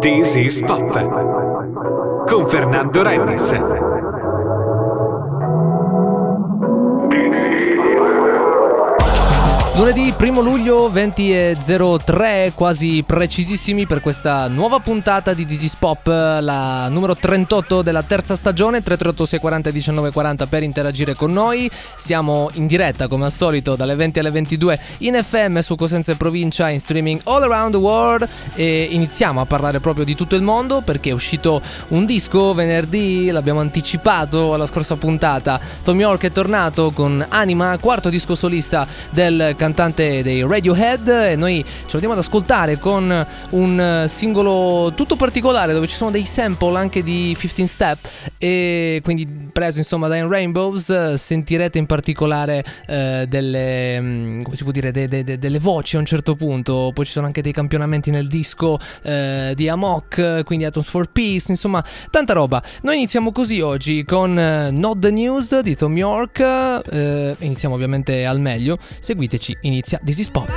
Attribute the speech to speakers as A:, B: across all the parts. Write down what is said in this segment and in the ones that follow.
A: This is Pop con Fernando Rennes.
B: Lunedì 1 luglio 20.03, quasi precisissimi per questa nuova puntata di is Pop, la numero 38 della terza stagione, 338 640 1940 per interagire con noi. Siamo in diretta come al solito dalle 20 alle 22 in FM su Cosenza e Provincia in streaming all around the world e iniziamo a parlare proprio di tutto il mondo perché è uscito un disco venerdì, l'abbiamo anticipato alla scorsa puntata. Tom York è tornato con Anima, quarto disco solista del cantante dei Radiohead e noi ce lo andiamo ad ascoltare con un singolo tutto particolare dove ci sono dei sample anche di 15 Step e quindi preso insomma da In Rainbows sentirete in particolare eh, delle, mm, come si può dire, de, de, de, delle voci a un certo punto. Poi ci sono anche dei campionamenti nel disco eh, di Amok quindi Atoms for Peace insomma tanta roba. Noi iniziamo così oggi con uh, Not the News di Tom York eh, iniziamo ovviamente al meglio. Seguiteci inizia This is Pop.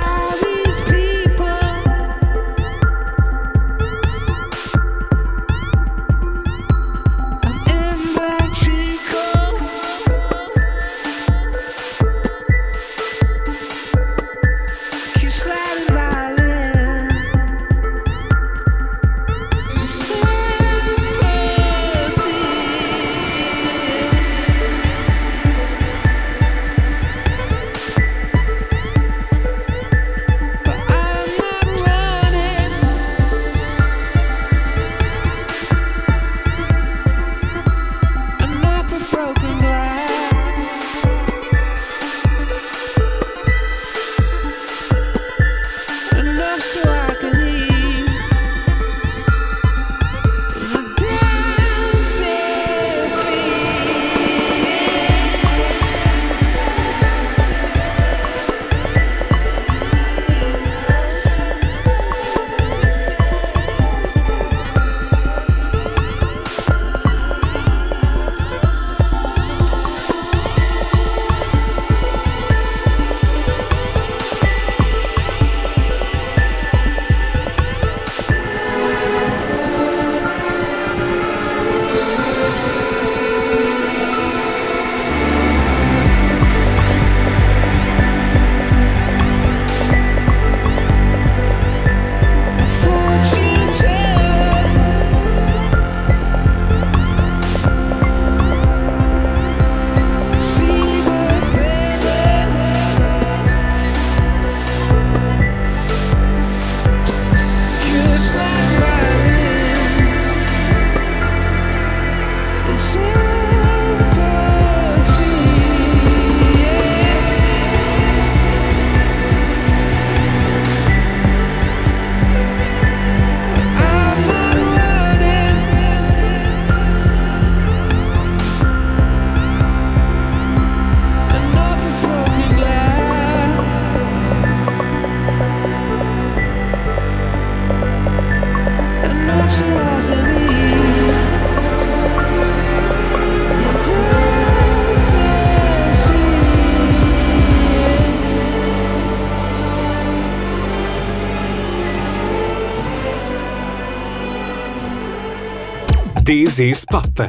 A: Is Pop.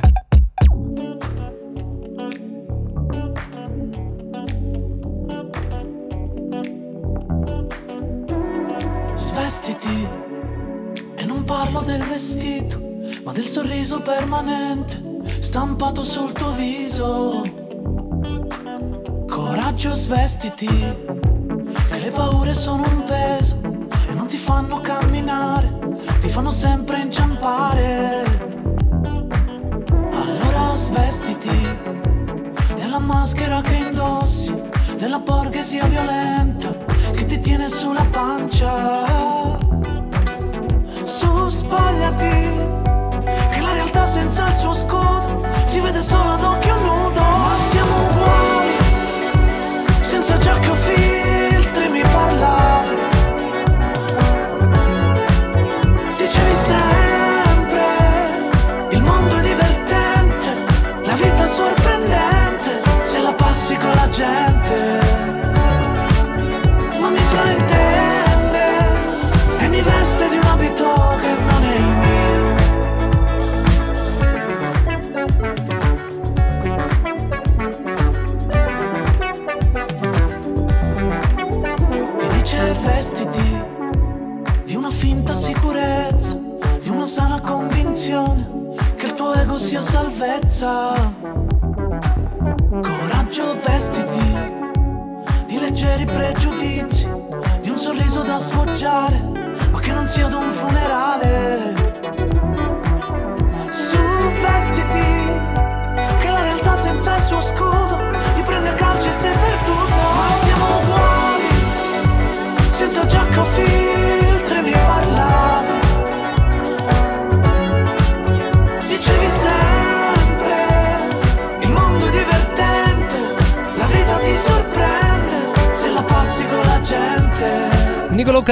C: Svestiti e non parlo del vestito, ma del sorriso permanente stampato sul tuo viso. Coraggio, svestiti, che le paure sono un peso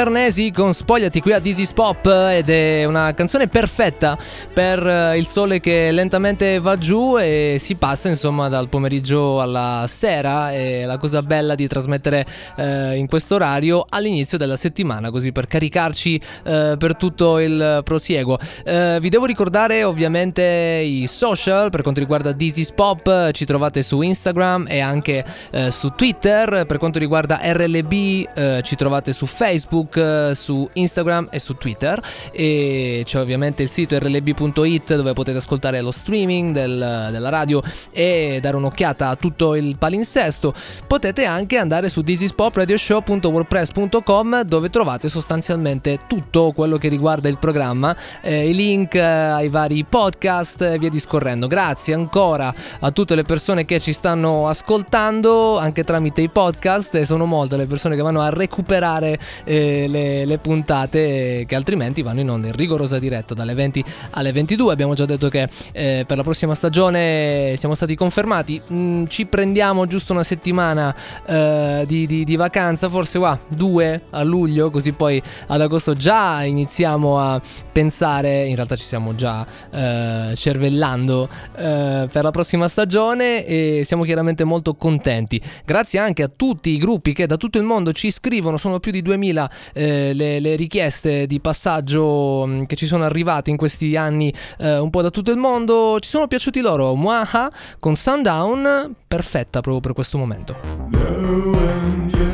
B: Carnesi con Spogliati qui a Dizzy's Pop ed è una canzone perfetta per eh, il sole che lentamente va giù e si passa insomma dal pomeriggio alla sera. E la cosa bella di trasmettere eh, in questo orario all'inizio della settimana così per caricarci eh, per tutto il prosieguo. Eh, vi devo ricordare ovviamente i social per quanto riguarda Dizzy's Pop, ci trovate su Instagram e anche eh, su Twitter, per quanto riguarda RLB eh, ci trovate su Facebook su Instagram e su Twitter. E c'è ovviamente il sito rlb.it dove potete ascoltare lo streaming del- della radio e dare un'occhiata a tutto il palinsesto. Potete anche andare su thisispopradioshow.wordpress.com dove trovate sostanzialmente tutto quello che riguarda il programma, eh, i link eh, ai vari podcast e via discorrendo. Grazie ancora a tutte le persone che ci stanno ascoltando anche tramite i podcast e sono molte le persone che vanno a recuperare eh, le, le puntate che altrimenti vanno in onda in rigorosa diretta dalle 20 alle 22. Abbiamo già detto che eh, per la prossima stagione siamo stati confermati. Mm, ci prendiamo giusto una settimana eh, di, di- di vacanza, forse qua due a luglio, così poi ad agosto già iniziamo a pensare, in realtà ci stiamo già eh, cervellando eh, per la prossima stagione e siamo chiaramente molto contenti. Grazie anche a tutti i gruppi che da tutto il mondo ci scrivono, sono più di 2000 eh, le, le richieste di passaggio mh, che ci sono arrivate in questi anni eh, un po' da tutto il mondo. Ci sono piaciuti loro. Muaha con Sundown, perfetta proprio per questo momento.
D: No,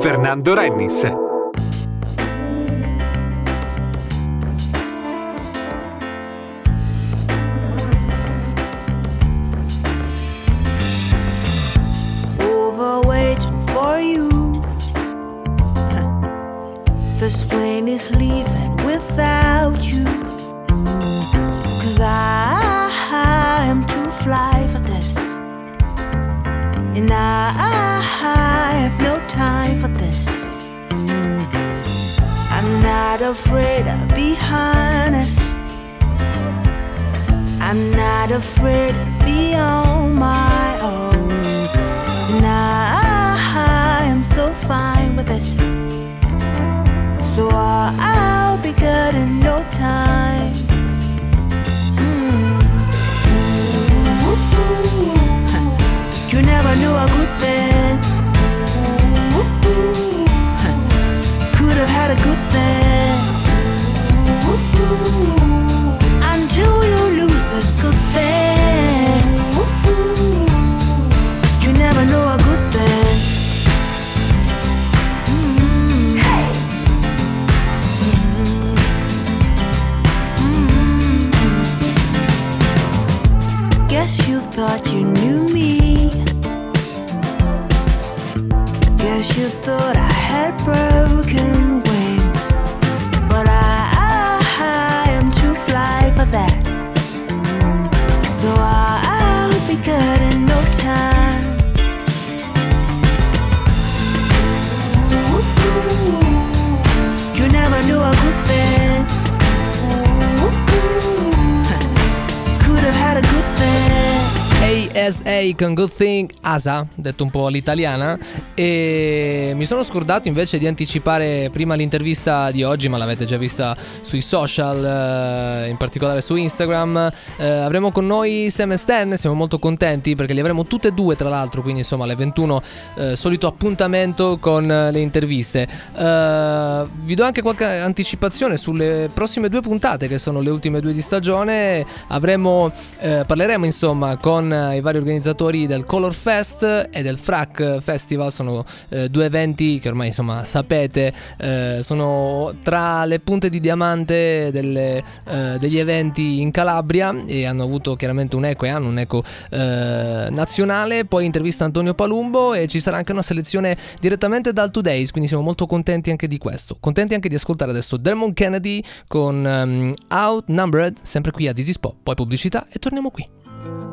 E: Fernando Rennis.
F: é,
B: ASA con Good Thing ASA, detto un po' all'italiana. E mi sono scordato invece di anticipare prima l'intervista di oggi, ma l'avete già vista sui social, eh, in particolare su Instagram. Eh, avremo con noi Sam e Stan, siamo molto contenti perché li avremo tutte e due, tra l'altro. Quindi, insomma, alle 21, eh, solito appuntamento con eh, le interviste. Eh, vi do anche qualche anticipazione sulle prossime due puntate, che sono le ultime due di stagione. Avremo, eh, parleremo insomma con i vari organizzatori del Color Fest e del Frac Festival. Sono eh, due eventi che ormai insomma sapete eh, sono tra le punte di diamante delle, eh, degli eventi in Calabria e hanno avuto chiaramente un eco e hanno un eco eh, nazionale. Poi intervista Antonio Palumbo e ci sarà anche una selezione direttamente dal Today's, quindi siamo molto contenti anche di questo. Contenti anche di ascoltare adesso Dermot Kennedy con ehm, Outnumbered, sempre qui a This Is Pop, poi pubblicità e torniamo qui.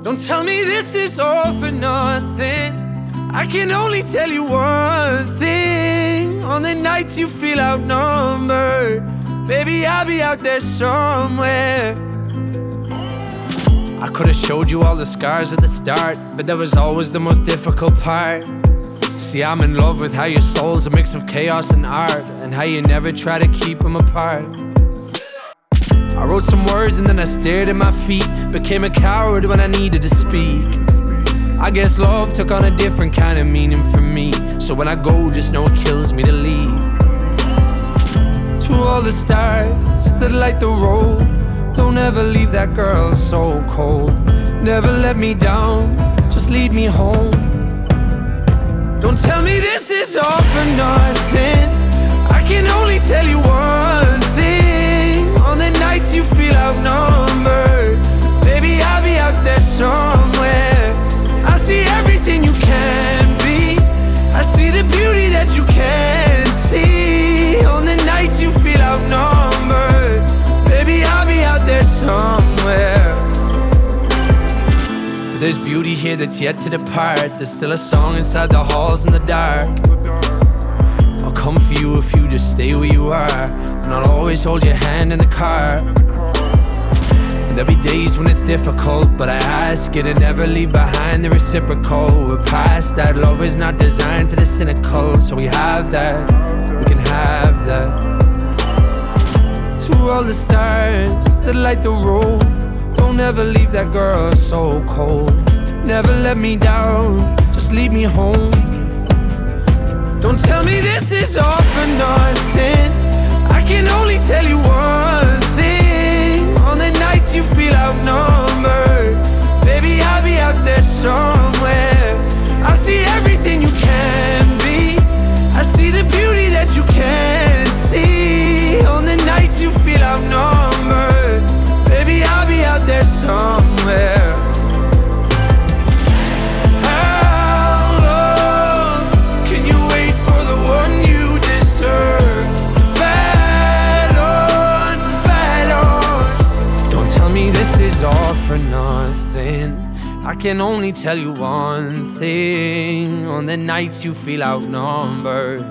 G: Don't tell me this is all for nothing. I can only tell you one thing. On the nights you feel outnumbered, baby, I'll be out there somewhere. I could have showed you all the scars at the start, but that was always the most difficult part. See, I'm in love with how your soul's a mix of chaos and art, and how you never try to keep them apart. I wrote some words and then I stared at my feet. Became a coward when I needed to speak. I guess love took on a different kind of meaning for me. So when I go, just know it kills me to leave. To all the stars that light the road, don't ever leave that girl so cold. Never let me down, just lead me home. Don't tell me this is all for nothing. I can only tell you one somewhere. I see everything you can be. I see the beauty that you can't see. On the nights you feel outnumbered, baby, I'll be out there somewhere. There's beauty here that's yet to depart. There's still a song inside the halls in the dark. I'll come for you if you just stay where you are. And I'll always hold your hand in the car. There'll be days when it's difficult, but I ask you to never leave behind the reciprocal. We're past that. Love is not designed for the cynical, so we have that. We can have that. To all the stars that light the road, don't ever leave that girl so cold. Never let me down, just lead me home. Don't tell me this is all for nothing. I can only tell you one somewhere. I see everything you can be. I see the beauty that you can't see. On the nights you feel outnumbered, baby, I'll be out there somewhere. I can only tell you one thing. On the nights you feel outnumbered,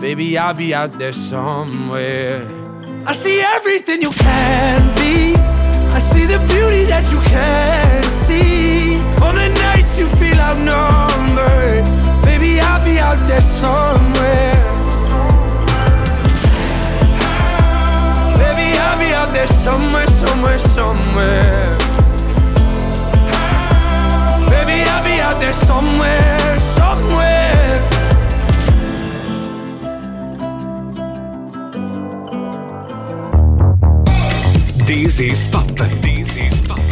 G: baby, I'll be out there somewhere. I see everything you can be. I see the beauty that you can't see. On the nights you feel outnumbered, baby, I'll be out there somewhere. Baby, I'll be out there somewhere, somewhere, somewhere. Out there somewhere, somewhere.
A: This is Pop. This is Pop.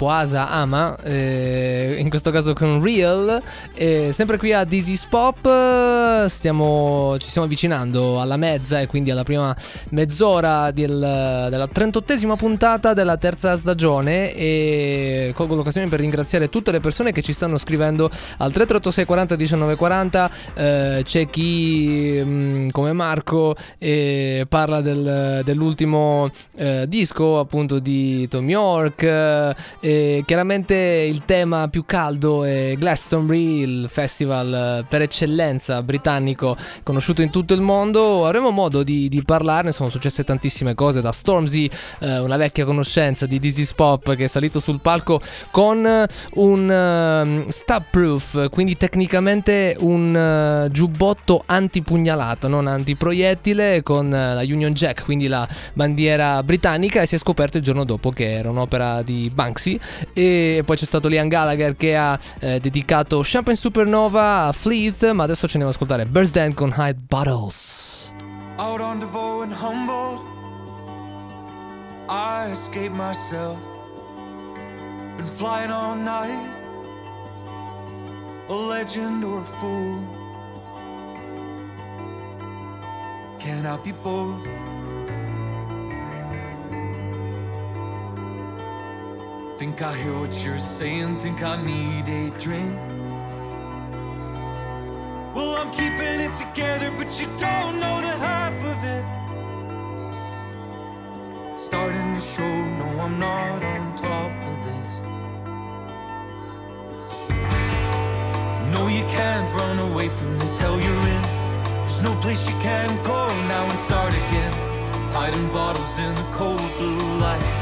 B: Dopo Asa Ama, eh, in questo caso con Real, eh, sempre qui a Dizzy's Pop, eh, stiamo, ci stiamo avvicinando alla mezza e quindi alla prima mezz'ora del- della 38esima puntata della terza stagione e colgo l'occasione per ringraziare tutte le persone che ci stanno scrivendo al 336 40 19 40, eh, c'è chi mm, come Marco eh, parla del- dell'ultimo eh, disco appunto di Tom York. eh, e chiaramente il tema più caldo è Glastonbury, il festival eh, per eccellenza britannico conosciuto in tutto il mondo. Avremo modo di, di parlarne, sono successe tantissime cose da Stormzy, eh, una vecchia conoscenza di Dizzy's Pop che è salito sul palco con eh, un ehm, stab proof, quindi tecnicamente un eh, giubbotto antipugnalata, non antiproiettile, con eh, la Union Jack, quindi la bandiera britannica e si è scoperto il giorno dopo che era un'opera di Banksy e poi c'è stato Liam Gallagher che ha eh, dedicato Champagne Supernova Fleet, ma adesso ne andiamo ad ascoltare Burst Dan con Hide Bottles.
H: Out on Devoe and Humboldt, I escaped myself. Been flying all night, a legend or a fool. Can I be both? Think I hear what you're saying, think I need a drink. it together, but you don't know the half of it. It's starting to show, no, I'm not on top of this. No, you can't run away from this hell you're in. There's no place you can go now and start again. Hiding bottles in the cold blue light.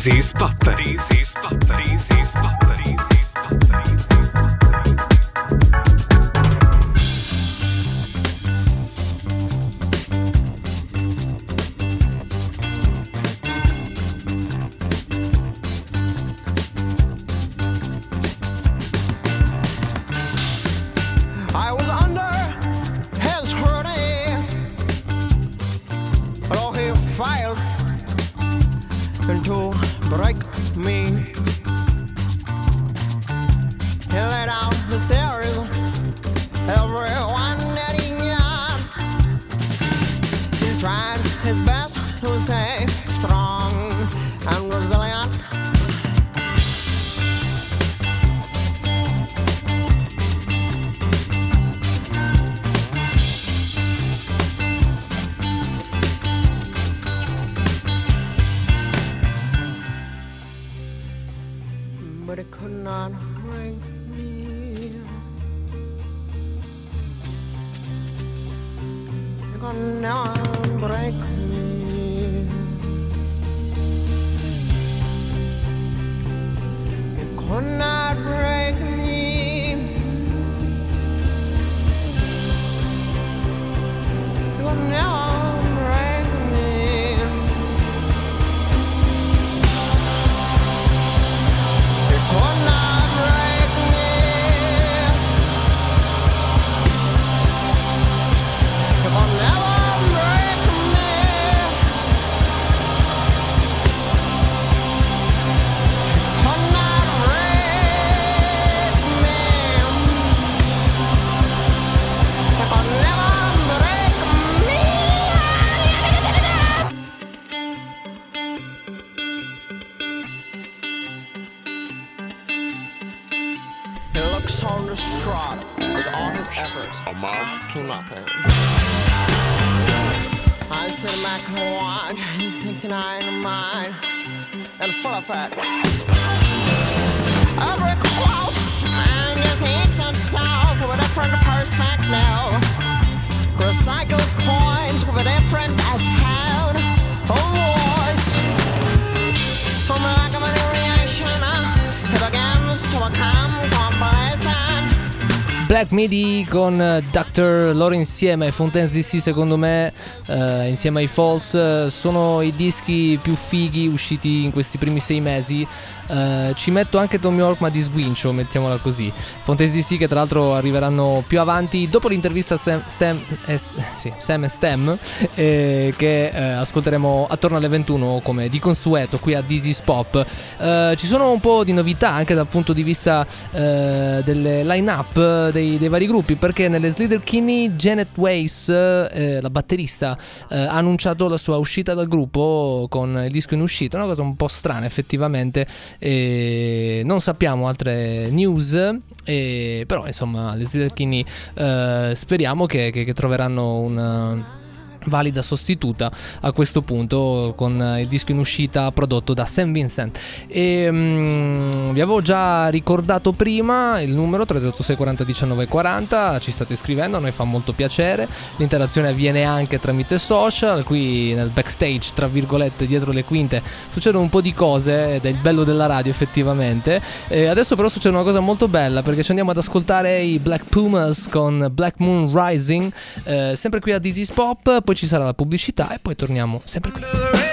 H: se is
I: Papel full quote, and his ancient self a different perspective. Recycles a different town. Oh. From a lack of he begins to become complacent.
J: Black Midi con Dr. Loro insieme, Fontaine's DC secondo me eh, insieme ai Falls eh, sono i dischi più fighi usciti in questi primi sei mesi. Eh, ci metto anche Tom York ma di sguincio, mettiamola così. Fontaine's DC che tra l'altro arriveranno più avanti dopo l'intervista a Sam, Stem, eh, sì, Sam e Stem eh, che eh, ascolteremo attorno alle 21 come di consueto qui a Dizzy's Pop. Ci sono un po' di novità anche dal punto di vista delle line-up dei, dei vari gruppi perché nelle Slither Kinney Janet Weiss, la batterista, eh, ha annunciato la sua uscita dal gruppo con il disco in uscita, una cosa un po' strana effettivamente, e non sappiamo altre news, e- però insomma le Kinney eh, speriamo che, che- che troveranno una valida sostituta a questo punto con il disco in uscita prodotto da Sam Vincent. E mm, vi avevo già ricordato prima il numero 386 40 19 40 ci state scrivendo a noi fa molto piacere. L'interazione avviene anche tramite social qui nel backstage tra virgolette dietro le quinte succedono un po' di cose ed è il bello della radio effettivamente. E adesso però succede una cosa molto bella perché ci andiamo ad ascoltare i Black Pumas con Black Moon Rising eh, sempre qui a Dizzy's Pop poi ci sarà la pubblicità e poi torniamo sempre qui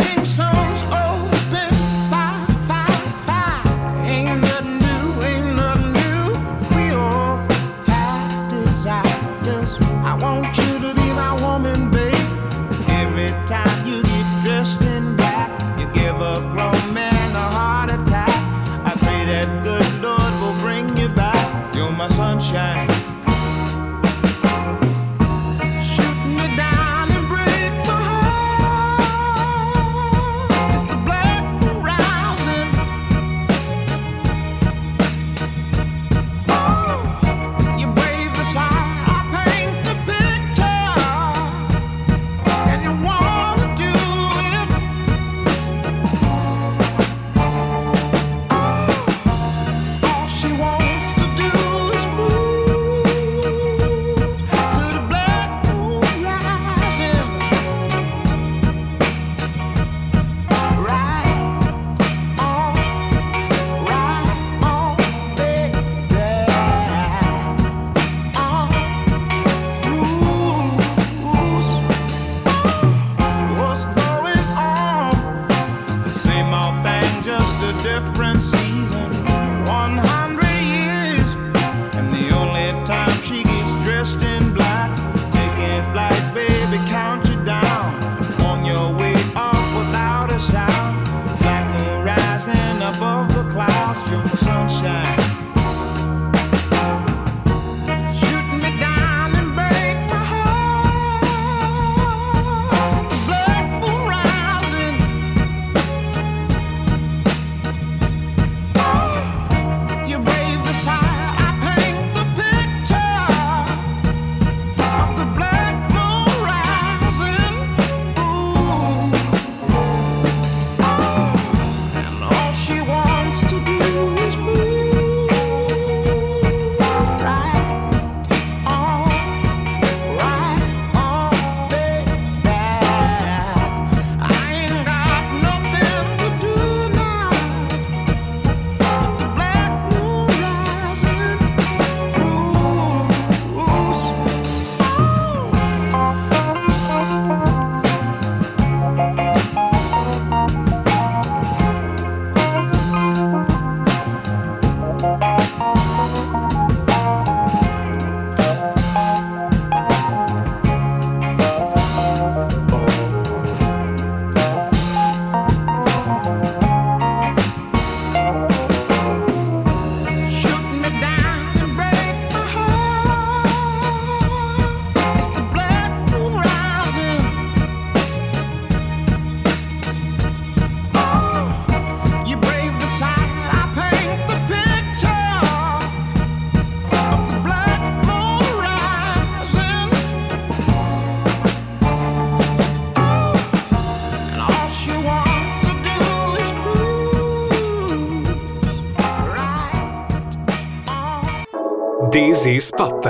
K: This is Pop.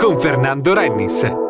K: Con Fernando Rennis.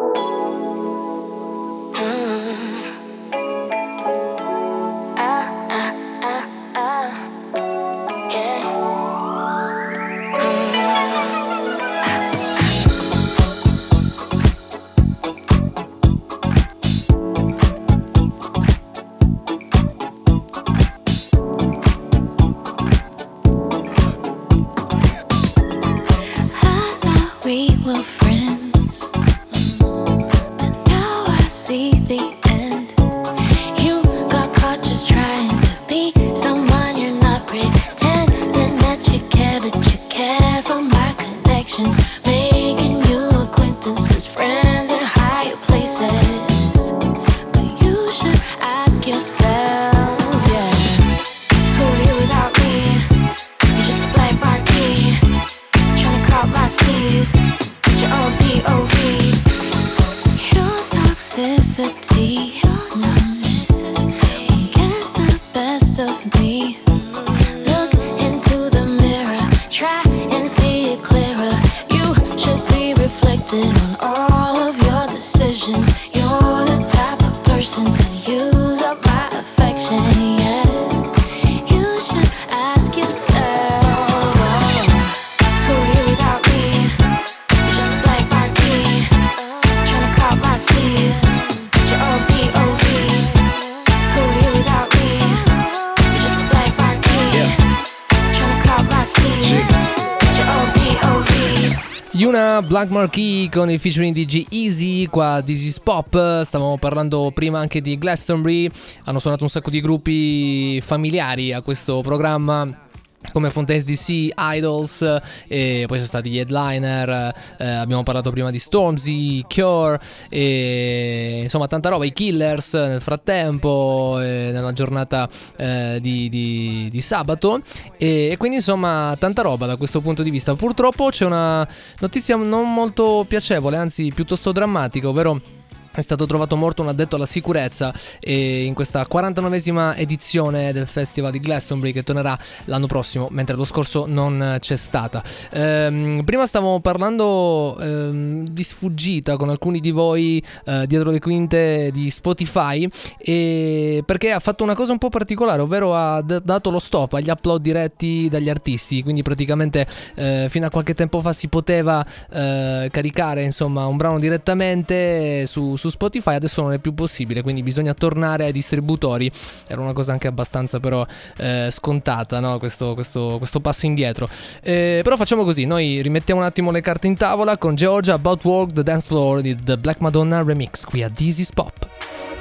L: Black Marquee
B: con il featuring di G-Easy qua This is Pop stavamo parlando prima anche di Glastonbury. Hanno suonato un sacco di gruppi familiari a questo programma come Fontaines DC, Idols, e poi sono stati gli headliner, eh, abbiamo parlato prima di Stormzy, Cure, e insomma tanta roba, i Killers nel frattempo, eh, nella giornata eh, di, di- di sabato, e, e quindi insomma tanta roba da questo punto di vista. Purtroppo c'è una notizia non molto piacevole, anzi piuttosto drammatica, ovvero... È stato trovato morto un addetto alla sicurezza e in questa 49esima edizione del Festival di Glastonbury che tornerà l'anno prossimo, mentre lo scorso non c'è stata. Ehm, prima stavamo parlando ehm, di sfuggita con alcuni di voi eh, dietro le quinte di Spotify perché ha fatto una cosa un po' particolare, ovvero ha d- dato lo stop agli upload diretti dagli artisti, quindi praticamente eh, fino a qualche tempo fa si poteva eh, caricare insomma un brano direttamente su, su Spotify, adesso non è più possibile, quindi bisogna tornare ai distributori. Era una cosa anche abbastanza però eh, scontata, no? questo, questo- questo passo indietro. Eh, però facciamo così, noi rimettiamo un attimo le carte in tavola con Georgia About Work The Dance Floor di The Black Madonna Remix qui a is Pop.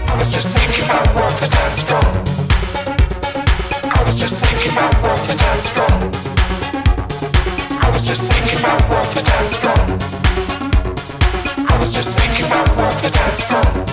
A: I was just thinking about what the dance floor. I was just thinking about what the dance floor. I was just thinking about what the dance floor. I was just thinking about what the dance floor.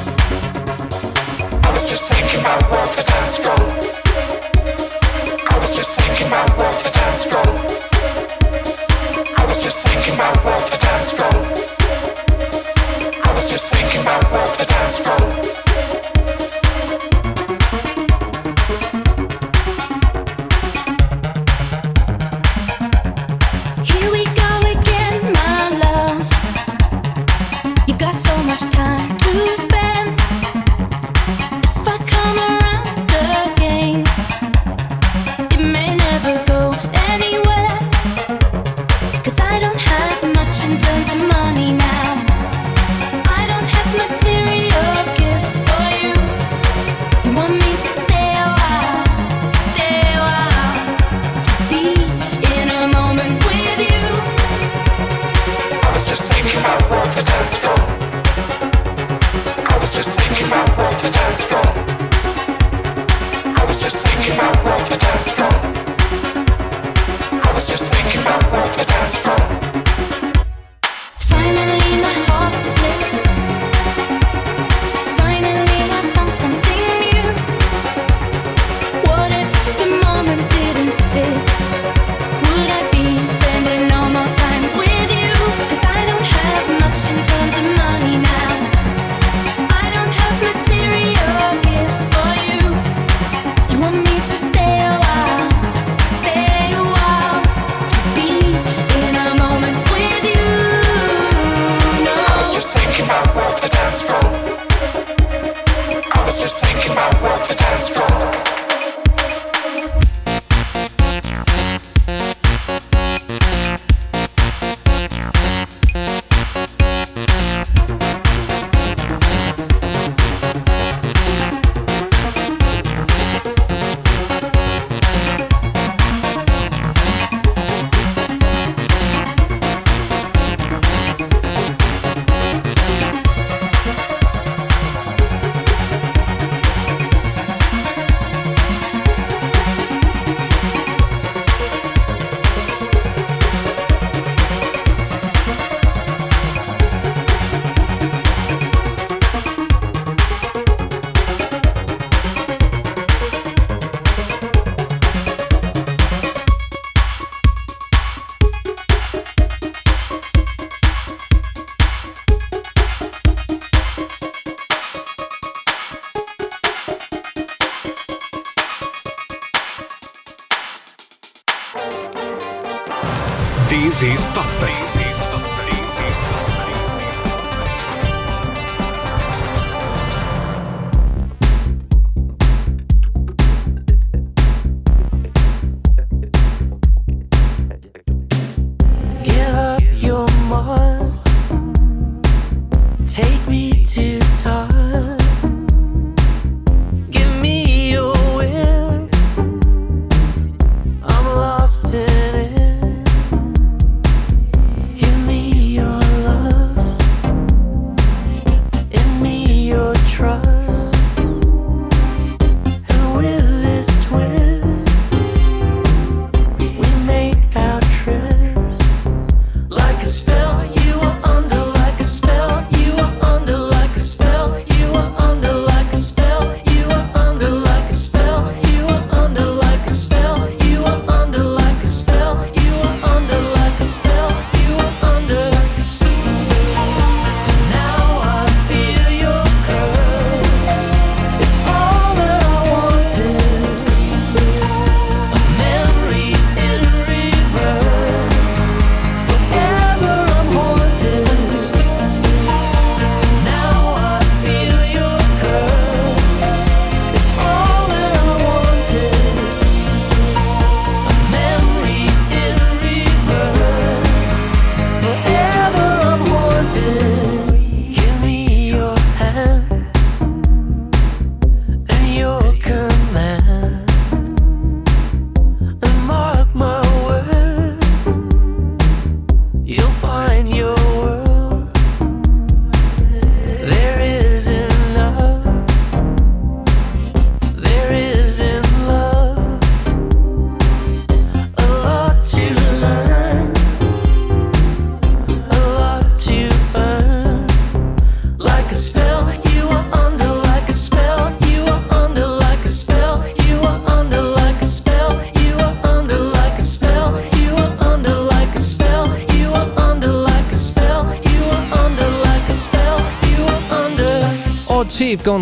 L: Much time
A: just thinking about what the dance floor. I was just thinking about what the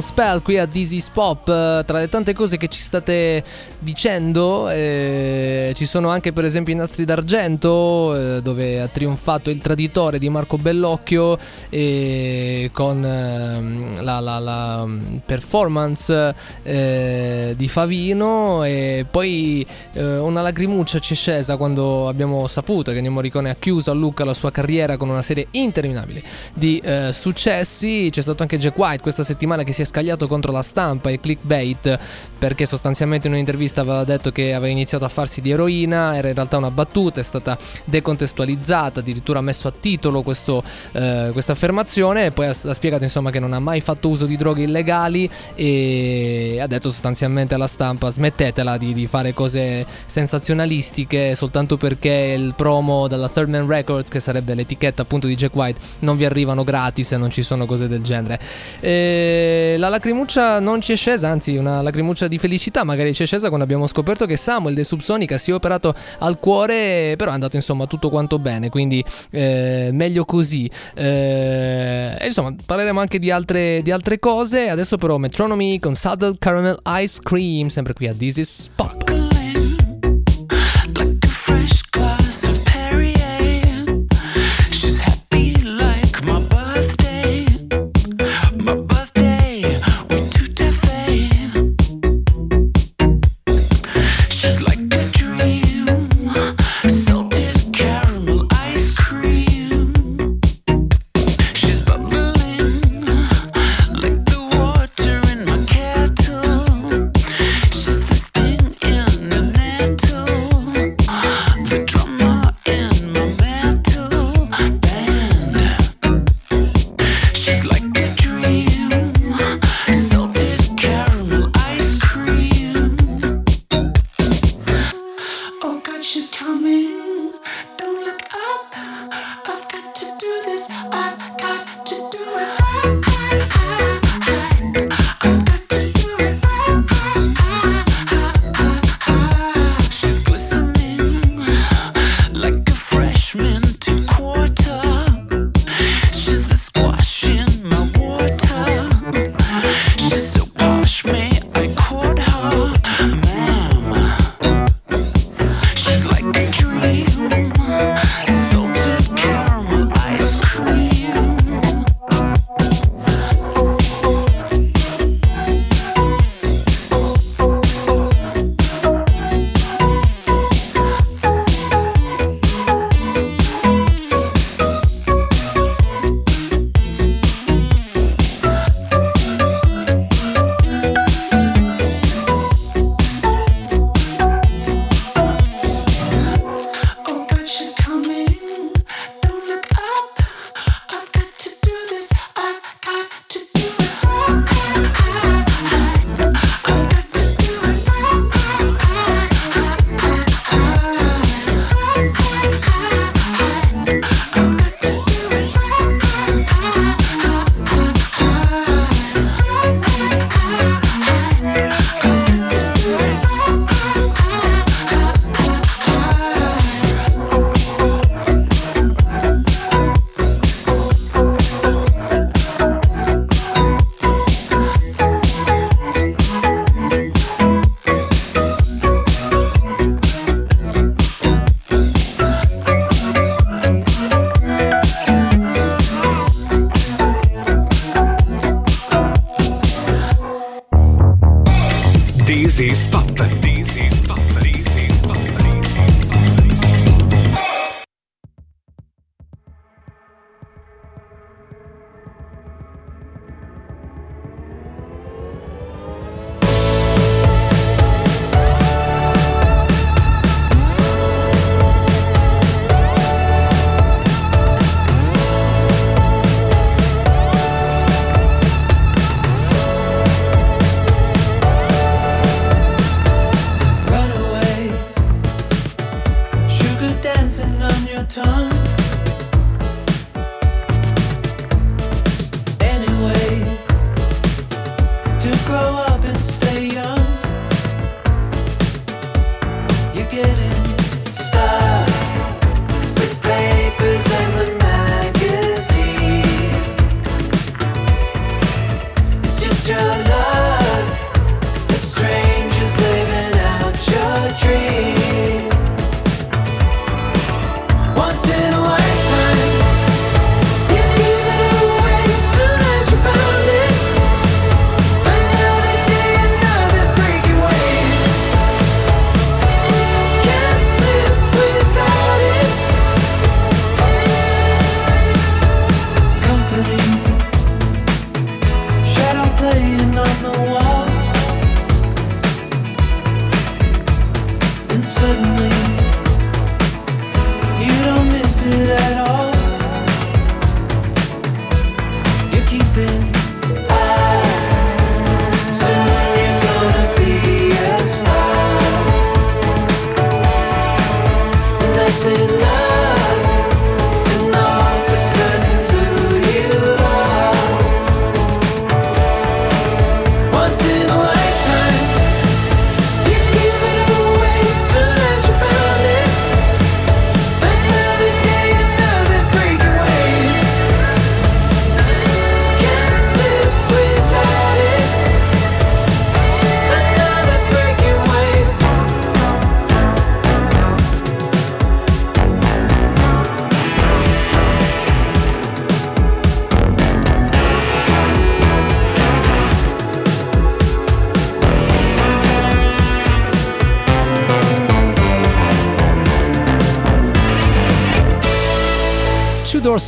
B: Spell qui a Dizzy's Pop. Eh, Tra le tante cose che ci state dicendo, eh, ci sono anche per esempio i nastri d'argento, eh, dove ha trionfato il traditore di Marco Bellocchio e con ehm, la, la- la, mm, performance eh, di Favino. E poi eh, una lacrimuccia ci è scesa quando abbiamo saputo che Ennio Morricone ha chiuso a Lucca la sua carriera con una serie interminabile di eh, successi. C'è stato anche Jack White questa settimana che si è scagliato contro la stampa e clickbait perché sostanzialmente in un'intervista aveva detto che aveva iniziato a farsi di eroina, era in realtà una battuta, è stata decontestualizzata, addirittura messo a titolo questo, eh, questa affermazione e poi ha, ha spiegato insomma che non ha mai fatto uso di droghe illegali e ha detto sostanzialmente alla stampa smettetela di, di fare cose sensazionalistiche soltanto perché il promo dalla Third Man Records che sarebbe l'etichetta appunto di Jack White non vi arrivano gratis e non ci sono cose del genere. E la lacrimuccia non ci è scesa anzi una lacrimuccia di felicità magari ci è scesa quando abbiamo scoperto che Samuel dei Subsonica si è operato al cuore però è andato insomma tutto quanto bene quindi eh, meglio così. Eh, e insomma parleremo anche di altre, di altre cose. Adesso però Metronomy con Saddle Caramel Ice Cream sempre qui a This Is Pop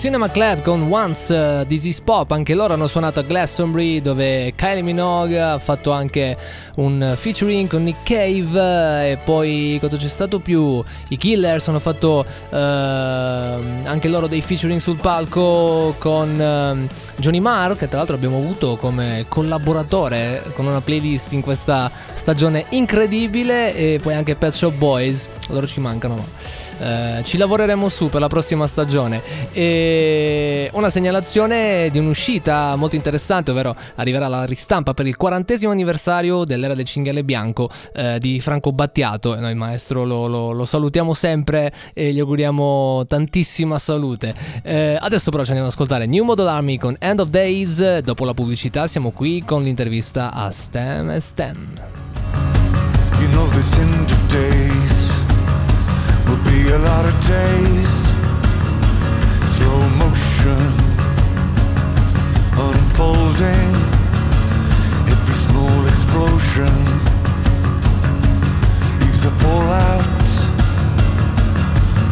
B: Cinema Club con Once uh, This Is Pop, anche loro hanno suonato a Glastonbury dove Kylie Minogue ha fatto anche un featuring con Nick Cave eh, e poi cosa c'è stato più? I Killers hanno fatto eh, anche loro dei featuring sul palco con ehm, Johnny Marr che tra l'altro abbiamo avuto come collaboratore con una playlist in questa stagione incredibile e poi anche Pet Shop Boys, loro ci mancano ma eh, ci lavoreremo su per la prossima stagione. E una segnalazione di un'uscita molto interessante, ovvero arriverà la ristampa per il quarantesimo anniversario dell'era del cinghiale bianco eh, di Franco Battiato. E noi maestro lo, lo- lo salutiamo sempre e gli auguriamo tantissima salute. Eh, adesso però ci andiamo ad ascoltare New Model Army con End of Days. Dopo la pubblicità siamo qui con l'intervista a Stem e Stan.
M: You know this end of days will be a lot of days. Unfolding. Every small explosion leaves a fallout.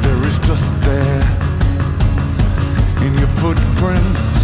M: There is just there in your footprints.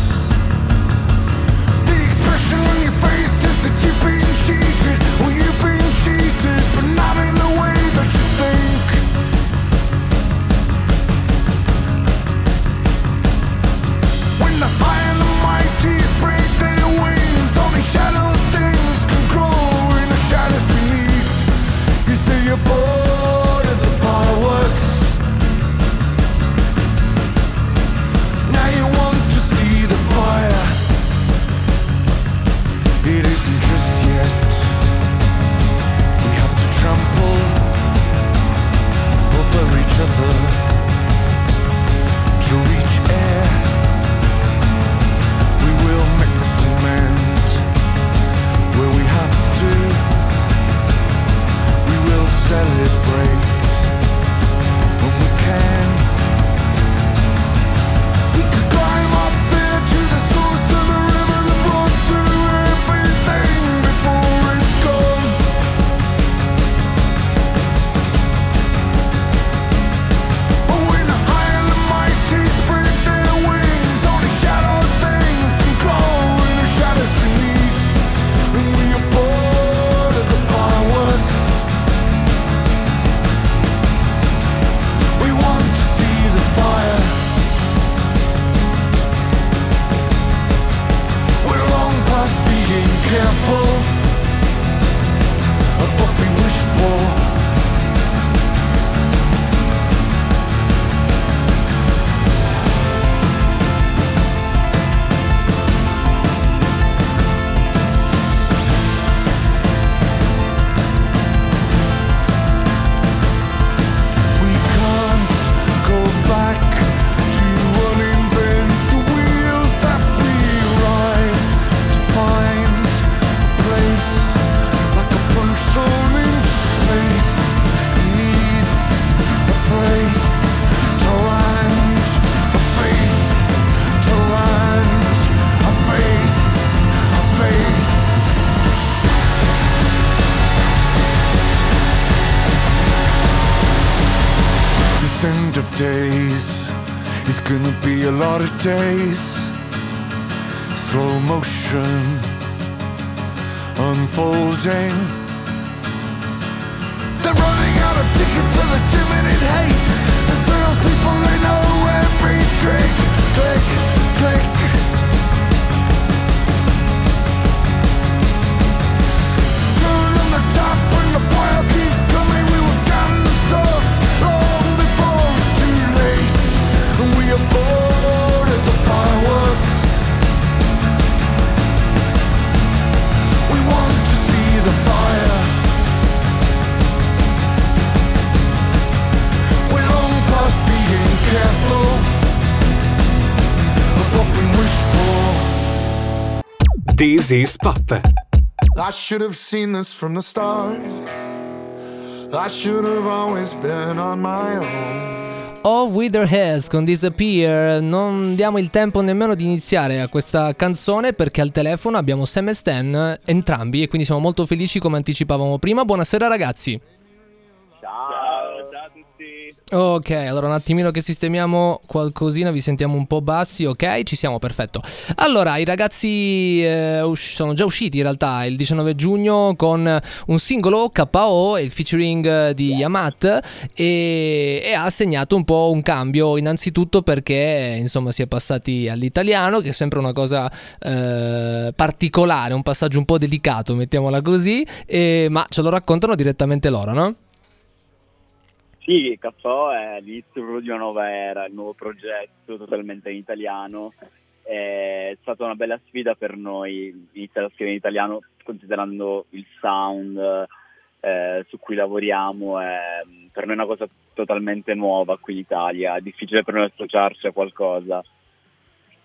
N: This is Pop.
D: I should have seen this from the start. I should have always been on my own.
B: Of Wither Hairs con Disappear. Non diamo il tempo nemmeno di iniziare a questa canzone perché al telefono abbiamo Sam e Stan entrambi e quindi siamo molto felici come anticipavamo prima. Buonasera ragazzi.
O: Ciao.
B: Ok, allora un attimino che sistemiamo qualcosina, vi sentiamo un po' bassi, ok? Ci siamo, perfetto. Allora, i ragazzi eh, us- sono già usciti in realtà il 19 giugno con un singolo KO, il featuring di Yamat e, e ha segnato un po' un cambio, innanzitutto perché insomma si è passati all'italiano, che è sempre una cosa eh, particolare, un passaggio un po' delicato, mettiamola così, e- ma ce lo raccontano direttamente loro, no?
O: Sì, Caffò è l'inizio proprio di una nuova era, il nuovo progetto totalmente in italiano. È stata una bella sfida per noi iniziare a scrivere in italiano considerando il sound eh, su cui lavoriamo. È per noi è una cosa totalmente nuova qui in Italia, è difficile per noi associarci a qualcosa.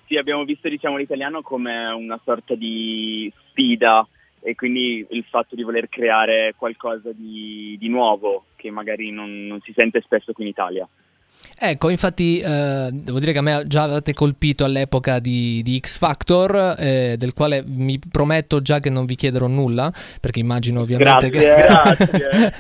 O: Sì, abbiamo visto diciamo, l'italiano come una sorta di sfida e quindi il fatto di voler creare qualcosa di, di nuovo che magari non, non si sente spesso qui in Italia.
B: Ecco, infatti eh, devo dire che a me già avete colpito all'epoca di, di X Factor, eh, del quale mi prometto già che non vi chiederò nulla, perché immagino ovviamente
O: Grazie,
B: che...
O: grazie.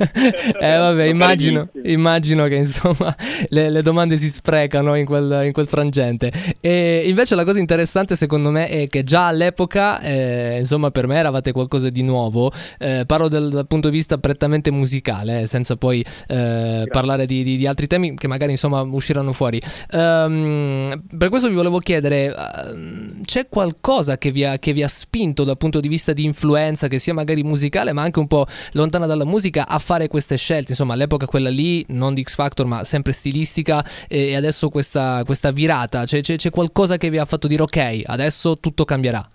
B: eh vabbè, immagino, immagino che insomma le, le domande si sprecano in quel, in quel frangente. E invece la cosa interessante secondo me è che già all'epoca, eh, insomma per me eravate qualcosa di nuovo, Eh, parlo dal, dal punto di vista prettamente musicale, eh, senza poi eh, parlare di, di- di altri temi che magari insomma usciranno fuori. Ehm, per questo vi volevo chiedere, ehm, c'è qualcosa che vi, ha, che vi ha spinto dal punto di vista di influenza, che sia magari musicale, ma anche un po' lontana dalla musica, a fare queste scelte? Insomma, all'epoca quella lì, non di X Factor, ma sempre stilistica, e, e adesso questa, questa virata. C'è, c'è- c'è qualcosa che vi ha fatto dire, ok, adesso tutto cambierà.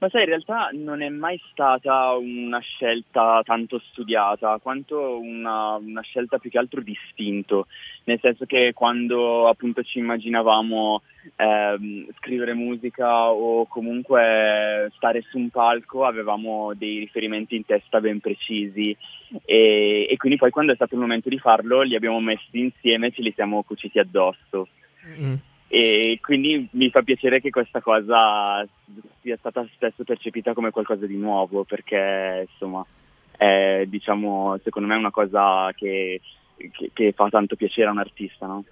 O: Ma sai, in realtà non è mai stata una scelta tanto studiata, quanto una, una scelta più che altro distinto, nel senso che quando appunto ci immaginavamo ehm, scrivere musica o comunque stare su un palco avevamo dei riferimenti in testa ben precisi e, e quindi poi quando è stato il momento di farlo li abbiamo messi insieme e ce li siamo cuciti addosso.
B: Mm.
O: E quindi mi fa piacere che questa cosa sia stata spesso percepita come qualcosa di nuovo, perché insomma è diciamo secondo me una cosa che, che- che fa tanto piacere a un artista, no?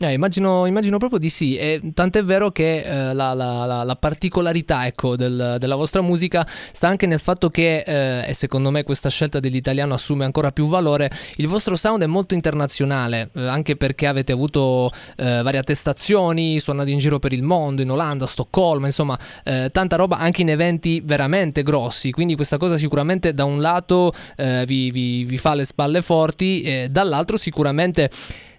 B: Eh, immagino, immagino proprio di sì, e tant'è vero che eh, la, la- la- la particolarità ecco, del- della vostra musica sta anche nel fatto che, eh, e secondo me questa scelta dell'italiano assume ancora più valore, il vostro sound è molto internazionale, eh, anche perché avete avuto eh, varie attestazioni, suonate in giro per il mondo, in Olanda, Stoccolma, insomma, eh, tanta roba anche in eventi veramente grossi, quindi questa cosa sicuramente da un lato vi, vi- vi fa le spalle forti, e dall'altro sicuramente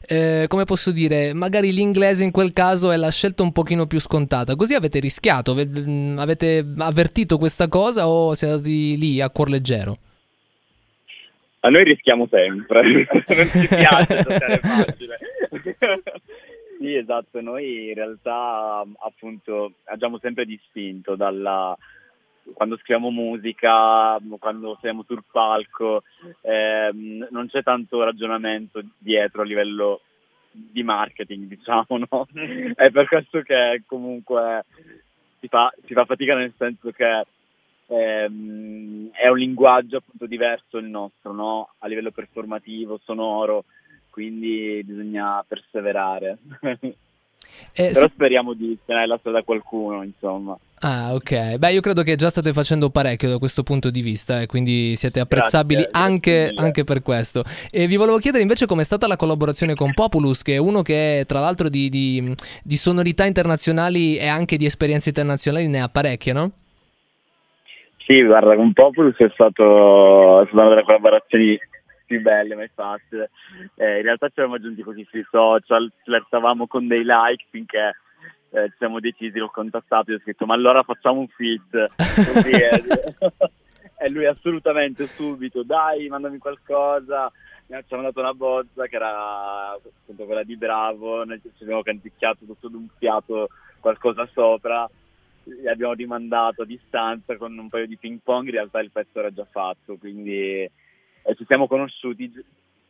B: eh, come posso dire, magari l'inglese in quel caso è la scelta un pochino più scontata. Così avete rischiato, mh, avete avvertito questa cosa o siete andati lì a cuor leggero?
O: A noi rischiamo sempre, non ci piace giocare facile. sì, esatto, noi in realtà appunto agiamo sempre distinto dalla quando scriviamo musica, quando siamo sul palco, ehm, non c'è tanto ragionamento dietro a livello di marketing, diciamo, no? È per questo che comunque si fa, si fa fatica nel senso che ehm, è un linguaggio appunto diverso il nostro, no? A livello performativo, sonoro, quindi bisogna perseverare.
B: Eh,
O: Però
B: sì-
O: speriamo di tenere la strada a qualcuno, insomma.
B: Ah, ok. Beh, io credo che già state facendo parecchio da questo punto di vista e quindi siete apprezzabili
O: grazie
B: anche,
O: mille.
B: anche per questo. E vi volevo chiedere invece com'è stata la collaborazione con Populus, che è uno che tra l'altro di, di- di sonorità internazionali e anche di esperienze internazionali ne ha parecchie, no?
O: Sì, guarda, con Populus è, stato, è stata una delle collaborazioni più belle mai fatte. Eh, in realtà ci eravamo aggiunti così sui social, flirtavamo con dei like finché eh, ci siamo decisi, l'ho contattato e ho scritto ma allora facciamo un fit. Così, eh. e lui assolutamente subito, dai, mandami qualcosa. Mi ha- Ci hanno dato una bozza che era appunto quella di Bravo, noi ci abbiamo canticchiato tutto d'un fiato qualcosa sopra gli abbiamo rimandato a distanza con un paio di ping pong, in realtà il pezzo era già fatto, quindi eh, ci siamo conosciuti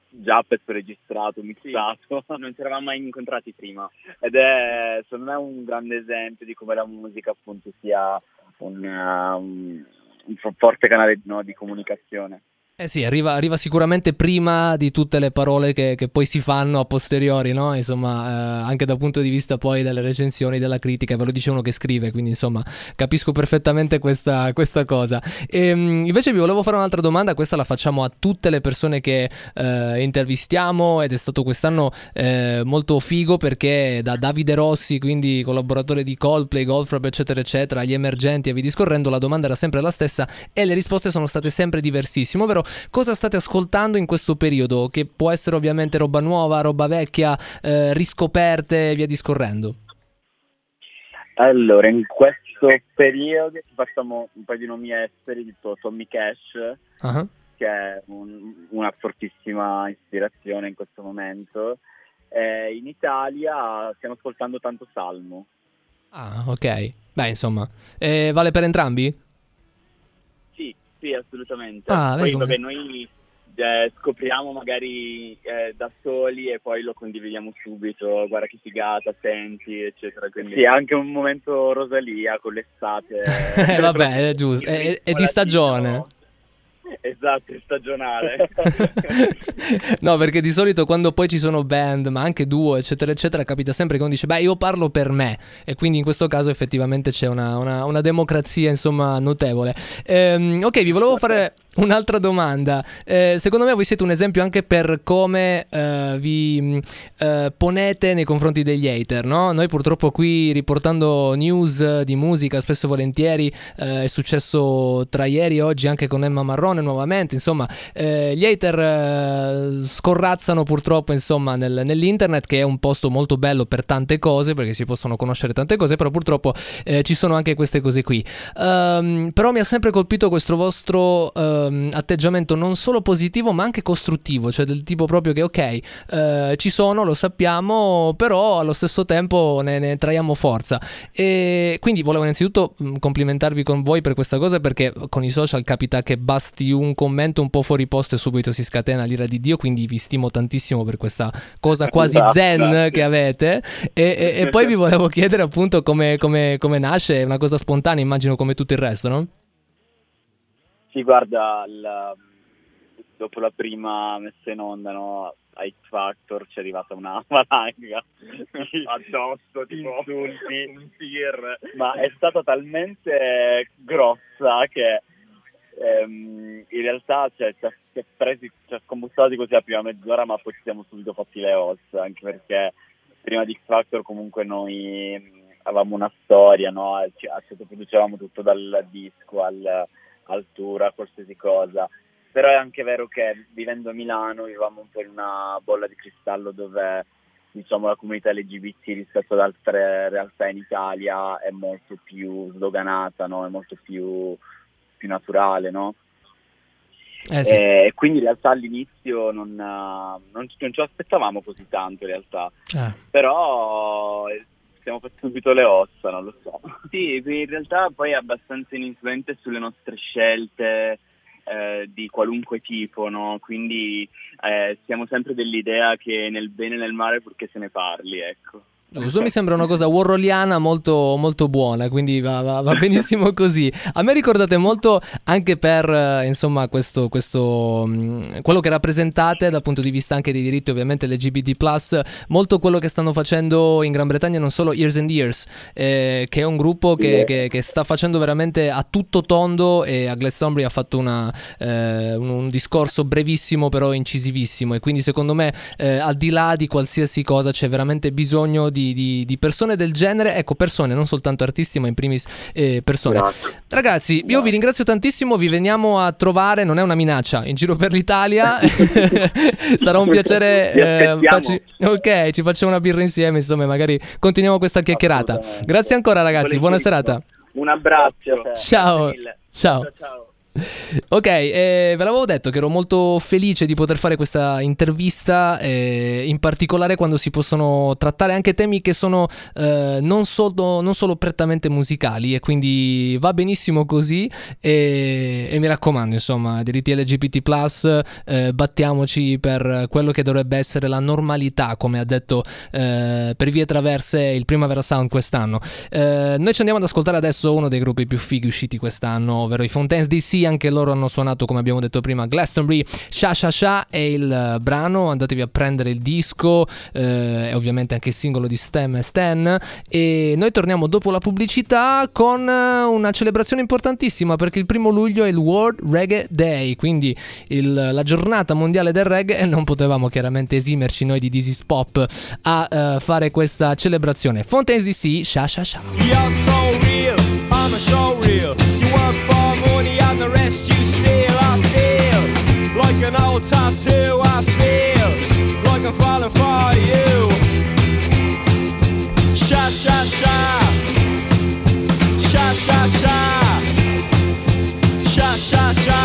O: già pezzo registrato, mixato. Non ci eravamo mai incontrati prima. Ed è secondo me un grande esempio di come la musica appunto sia un, uh, un- un fo- forte canale no, di comunicazione.
B: Eh sì, arriva, arriva sicuramente prima di tutte le parole che, che poi si fanno a posteriori, no? Insomma, eh, anche dal punto di vista poi delle recensioni, della critica, ve lo dice uno che scrive, quindi insomma capisco perfettamente questa, questa cosa. E, mh, invece vi volevo fare un'altra domanda, questa la facciamo a tutte le persone che eh, intervistiamo ed è stato quest'anno eh, molto figo perché da Davide Rossi, quindi collaboratore di Coldplay, Goldfrapp, eccetera, eccetera, agli emergenti e vi discorrendo, la domanda era sempre la stessa e le risposte sono state sempre diversissime, ovvero cosa state ascoltando in questo periodo, che può essere ovviamente roba nuova, roba vecchia, eh, riscoperte e via discorrendo.
O: Allora, in questo periodo facciamo un paio di nomi esteri, tipo Tommy Cash,
B: Ah,
O: che è un- una fortissima ispirazione in questo momento. Eh, in Italia stiamo ascoltando tanto Salmo.
B: Ah, ok. Beh, insomma, eh, vale per entrambi?
O: Sì, assolutamente.
B: Ah,
O: poi vabbè, noi eh, scopriamo magari eh, da soli e poi lo condividiamo subito, guarda che figata, senti, eccetera. Quindi sì, è anche un momento Rosalia con l'estate.
B: Eh, vabbè, è giusto, è, è di stagione.
O: Esatto, stagionale.
B: no, perché di solito quando poi ci sono band, ma anche duo, eccetera, eccetera, capita sempre che uno dice, beh, io parlo per me. E quindi in questo caso effettivamente c'è una, una- una democrazia, insomma, notevole. Ehm, ok, vi volevo fare un'altra domanda. Eh, secondo me voi siete un esempio anche per come eh, vi mh, eh, ponete nei confronti degli hater, no? Noi purtroppo qui riportando news di musica, spesso e volentieri, eh, è successo tra ieri e oggi anche con Emma Marrone nuovamente, insomma, eh, gli hater eh, scorrazzano purtroppo insomma nel- nell'internet che è un posto molto bello per tante cose perché si possono conoscere tante cose però purtroppo ci sono anche queste cose qui Ehm, però mi ha sempre colpito questo vostro ehm, atteggiamento non solo positivo ma anche costruttivo cioè del tipo proprio che ok eh, ci sono lo sappiamo però allo stesso tempo ne, ne traiamo forza e quindi volevo innanzitutto mh, complimentarvi con voi per questa cosa perché con i social capita che basti un commento un po' fuori posto e subito si scatena l'ira di Dio, quindi vi stimo tantissimo per questa cosa quasi
O: Esatto,
B: zen che avete. E, e- e poi vi volevo chiedere appunto come, come- come nasce, è una cosa spontanea immagino come tutto il resto, no?
O: Sì, guarda, la- dopo la prima messa in onda no, a X Factor ci è arrivata una valanga addosso, tipo insulti, un tir, ma è stata talmente grossa che ehm, in realtà cioè, ci, ha, ci ha presi, ci ha scombustati così la prima mezz'ora, ma poi ci siamo subito fatti le ossa, anche perché prima di X Factor comunque noi mh, avevamo una storia, no? ci, ci producevamo tutto dal disco al, al tour, a qualsiasi cosa. Però è anche vero che vivendo a Milano vivevamo un po' in una bolla di cristallo dove diciamo la comunità LGBT rispetto ad altre realtà in Italia è molto più sdoganata, no? è molto più, più naturale, no?
B: Eh sì.
O: E quindi in realtà all'inizio non, non, ci- non ce l'aspettavamo così tanto in realtà,
B: Ah.
O: però fatti subito le ossa, non lo so.
P: Sì, in realtà poi è abbastanza ininfluente sulle nostre scelte eh, di qualunque tipo, no? Quindi eh, siamo sempre dell'idea che nel bene e nel male purché se ne parli, ecco.
B: Giusto, mi sembra una cosa warroliana molto, molto buona, quindi va, va- va benissimo così. A me ricordate molto anche per eh, insomma questo, questo mh, quello che rappresentate dal punto di vista anche dei diritti ovviamente LGBT+, molto quello che stanno facendo in Gran Bretagna non solo Years and Years, eh, che è un gruppo che, che- che sta facendo veramente a tutto tondo e a Glastonbury ha fatto una, eh, un, un discorso brevissimo però incisivissimo e quindi secondo me eh, al di là di qualsiasi cosa c'è veramente bisogno di, di- di persone del genere, ecco persone, non soltanto artisti ma in primis eh, persone. Ragazzi, io vi ringrazio tantissimo, vi veniamo a trovare, non è una minaccia, in giro per l'Italia. Sarà un piacere. Eh, facci- ok, ci facciamo una birra insieme, insomma, magari continuiamo questa chiacchierata. Grazie ancora ragazzi, buona serata.
O: Un abbraccio.
B: Ciao.
O: Grazie mille.
B: Ciao.
O: ciao.
B: Ok, eh, ve l'avevo detto che ero molto felice di poter fare questa intervista, eh, in particolare quando si possono trattare anche temi che sono eh, non, solo, non solo prettamente musicali e quindi va benissimo così e, e mi raccomando, insomma, diritti LGBT+, eh, battiamoci per quello che dovrebbe essere la normalità, come ha detto eh, per vie traverse il Primavera Sound quest'anno. Eh, noi ci andiamo ad ascoltare adesso uno dei gruppi più fighi usciti quest'anno, ovvero i Fontaines DC, anche loro hanno suonato come abbiamo detto prima Glastonbury, Sha Sha Sha è il eh, brano, andatevi a prendere il disco eh, e ovviamente anche il singolo di Stem e Stan e noi torniamo dopo la pubblicità con eh, una celebrazione importantissima perché il primo luglio è il World Reggae Day, quindi il- la giornata mondiale del reggae e non potevamo chiaramente esimerci noi di is Pop a eh, fare questa celebrazione. Fontaines DC, Sha Sha Sha.
Q: Sha sha sha. Sha sha sha. Sha sha sha.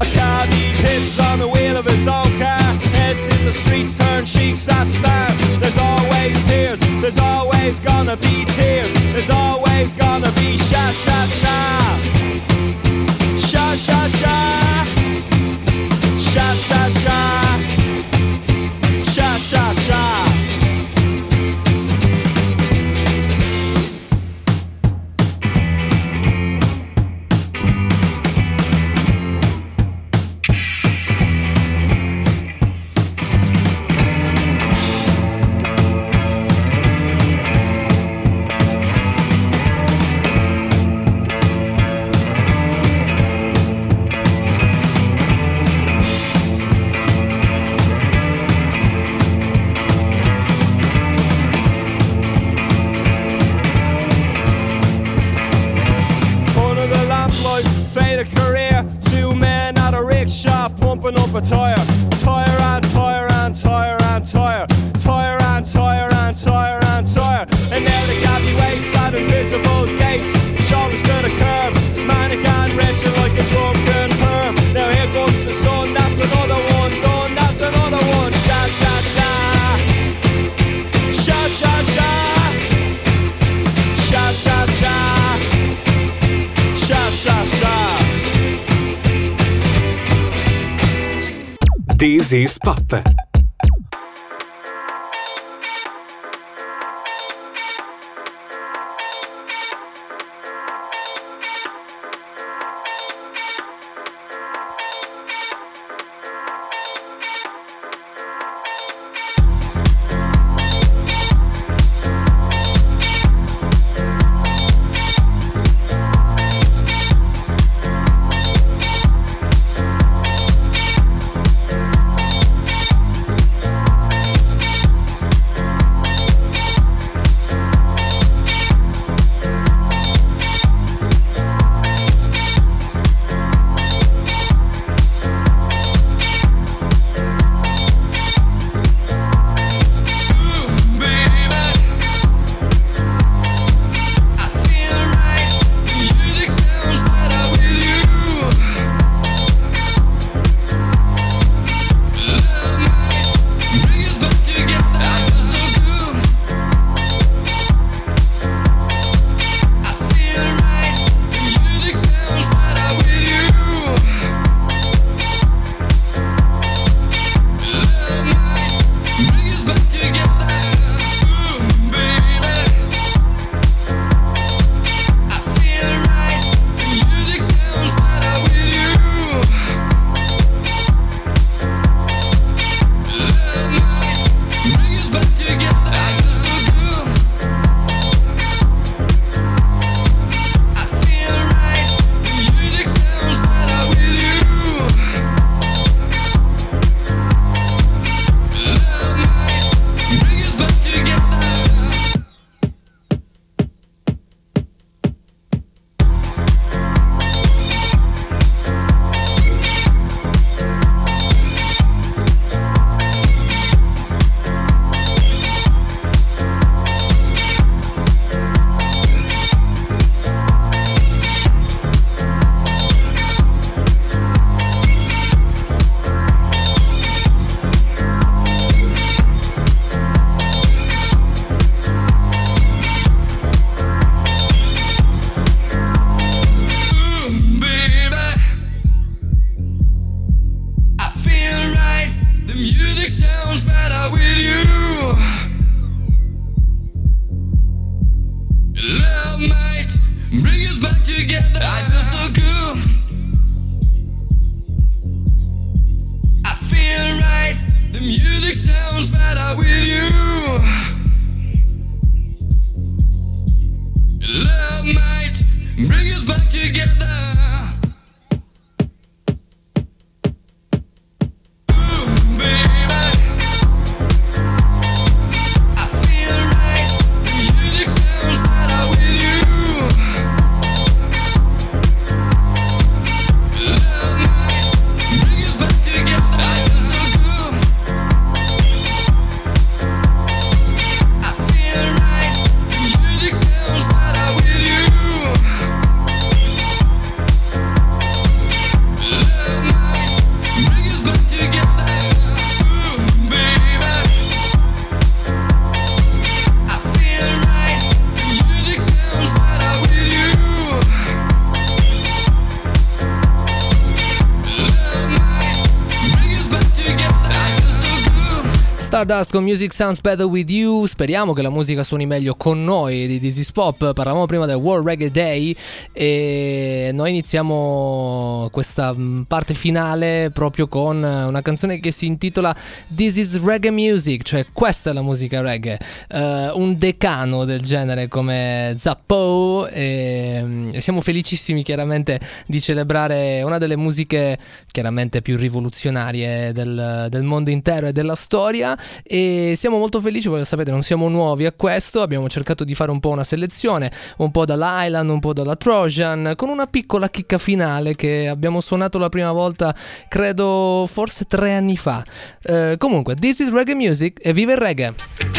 Q: A on the wheel of his own car. Heads in the streets, turn stars. There's always tears, there's always gonna be tears. There's always gonna pumping up a tire. Tire and tire and tire and. Tire
R: This is
S: Stardust con Music Sounds Better With You. Speriamo che la musica suoni meglio con noi di Is Pop. Parlavamo prima del World Reggae Day e noi iniziamo questa mm, parte finale proprio con una canzone che si intitola This Is Reggae Music, cioè questa è la musica reggae. Eh, un decano del genere come Zappo e mm, siamo felicissimi chiaramente di celebrare una delle musiche chiaramente più rivoluzionarie del, del mondo intero e della storia e siamo molto felici, voi lo sapete, non siamo nuovi a questo, abbiamo cercato di fare un po' una selezione, un po' dall'Island, un po' dalla Trojan, con una piccola chicca finale che abbiamo suonato la prima volta, credo forse tre anni fa. Eh, comunque, this is reggae music e vive il reggae!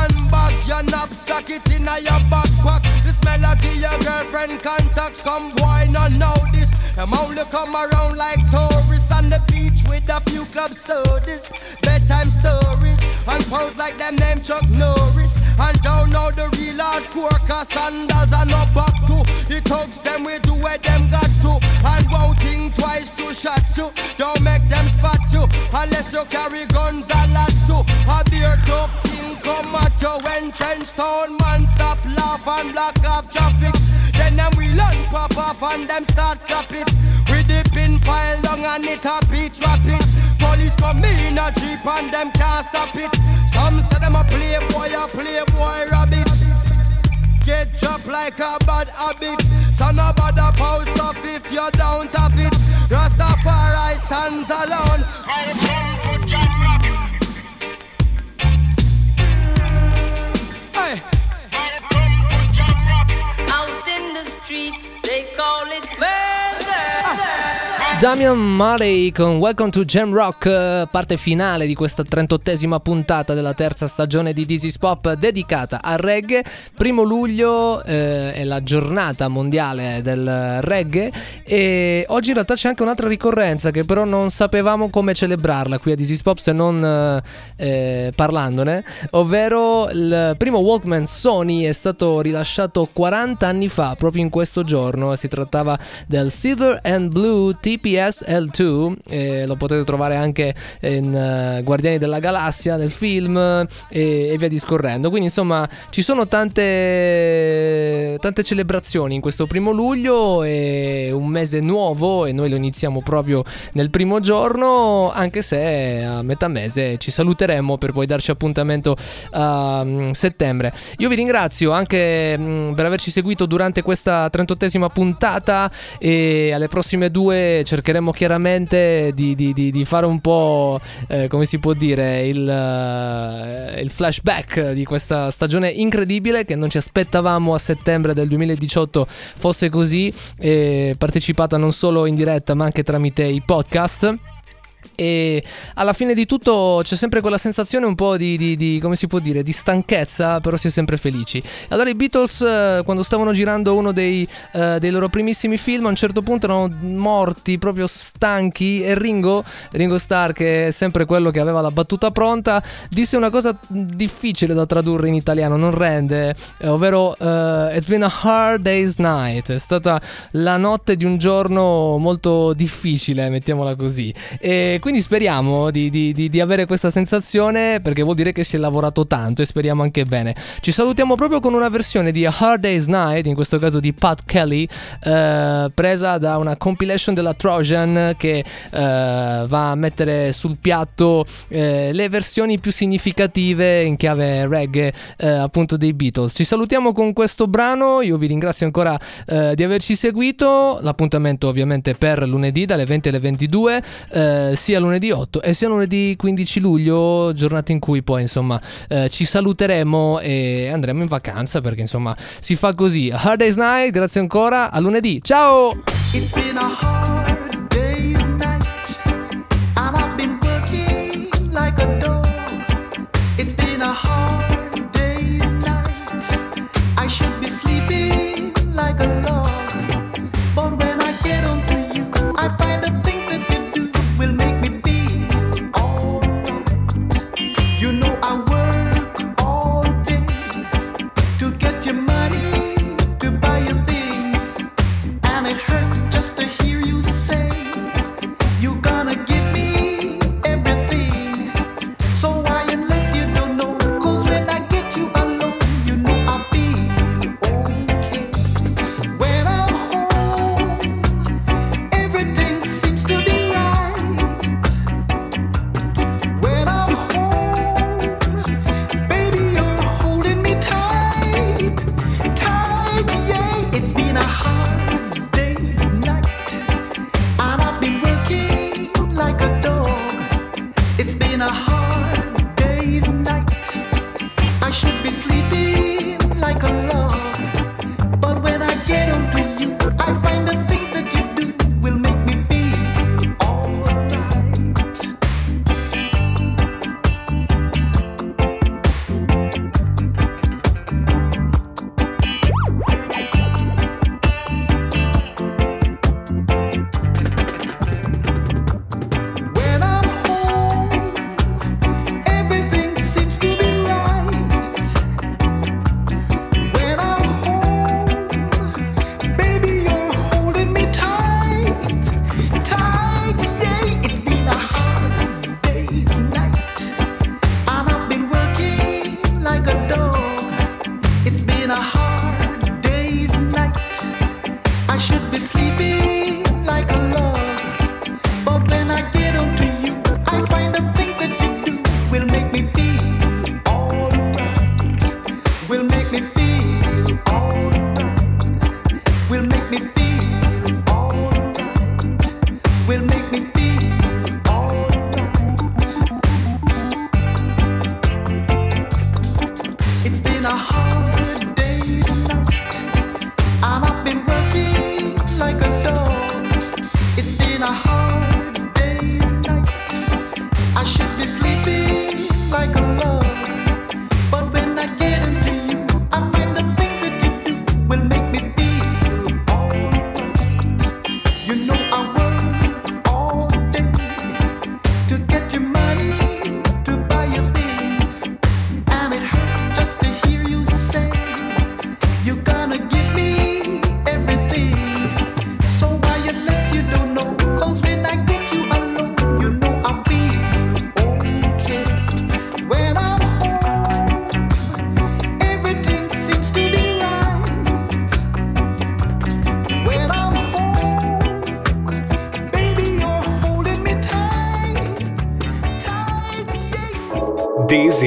T: Handbag, your knapsack, it inna your backpack. The smell of your girlfriend contact some boy, not know this. Them only come around like tourists on the beach with a few club sodas, bedtime stories, and pose like them name Chuck Norris. And don't know the real hardcore, cause sandals are not back to. The thugs them we do where them got to, and won't think twice to shot to. Don't make them spot you, unless you carry guns a lot to. A beer tough king come at you when trench town man stop laugh and block off traffic. Then them we learn pop off and them start drop it. We dip in file long and it a beat rapid. Police come in a jeep and them can't stop it. Some say them a playboy, a playboy rabbit. Get dropped like a bad habit. So no bother post off if you're down have it. Rastafari stands alone.
B: Damian Marley con Welcome to Jam Rock, eh, parte finale di questa 38esima puntata della terza stagione di is Pop dedicata al reggae. Primo luglio eh, è la giornata mondiale del reggae e oggi in realtà c'è anche un'altra ricorrenza che però non sapevamo come celebrarla qui a is Pop se non eh, eh, parlandone, ovvero il primo Walkman Sony è stato rilasciato 40 anni fa, proprio in questo giorno. Si trattava del Silver and Blue TPS L2, eh, lo potete trovare anche in eh, Guardiani della Galassia, nel film eh, e, e via discorrendo. Quindi insomma ci sono tante, tante celebrazioni in questo primo luglio, è un mese nuovo e noi lo iniziamo proprio nel primo giorno, anche se a metà mese ci saluteremo per poi darci appuntamento a mm, settembre. Io vi ringrazio anche mm, per averci seguito durante questa 38esima puntata e alle prossime due cercheremo chiaramente di, di- di- di fare un po', eh, come si può dire, il, eh, il flashback di questa stagione incredibile che non ci aspettavamo a settembre del 2018 fosse così, eh, partecipata non solo in diretta ma anche tramite i podcast. E alla fine di tutto c'è sempre quella sensazione un po' di, di- di- come si può dire, di stanchezza, però si è sempre felici. Allora i Beatles, eh, quando stavano girando uno dei, eh, dei loro primissimi film, a un certo punto erano morti, proprio stanchi, e Ringo, Ringo Starr, che è sempre quello che aveva la battuta pronta, disse una cosa difficile da tradurre in italiano, non rende, ovvero eh, It's been a hard day's night, è stata la notte di un giorno molto difficile, mettiamola così. E quindi speriamo di, di- di- di avere questa sensazione perché vuol dire che si è lavorato tanto e speriamo anche bene. Ci salutiamo proprio con una versione di A Hard Day's Night, in questo caso di Pat Kelly, eh, presa da una compilation della Trojan che eh, va a mettere sul piatto eh, le versioni più significative in chiave reggae eh, appunto dei Beatles. Ci salutiamo con questo brano, io vi ringrazio ancora eh, di averci seguito, l'appuntamento ovviamente per lunedì dalle 20 alle 22, eh, sia lunedì 8 e sia lunedì 15 luglio, giornata in cui poi insomma eh, ci saluteremo e andremo in vacanza perché insomma si fa così. Hard Day's Night, grazie ancora, a lunedì, ciao!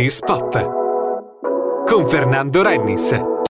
R: Is Pop con Fernando Rennis.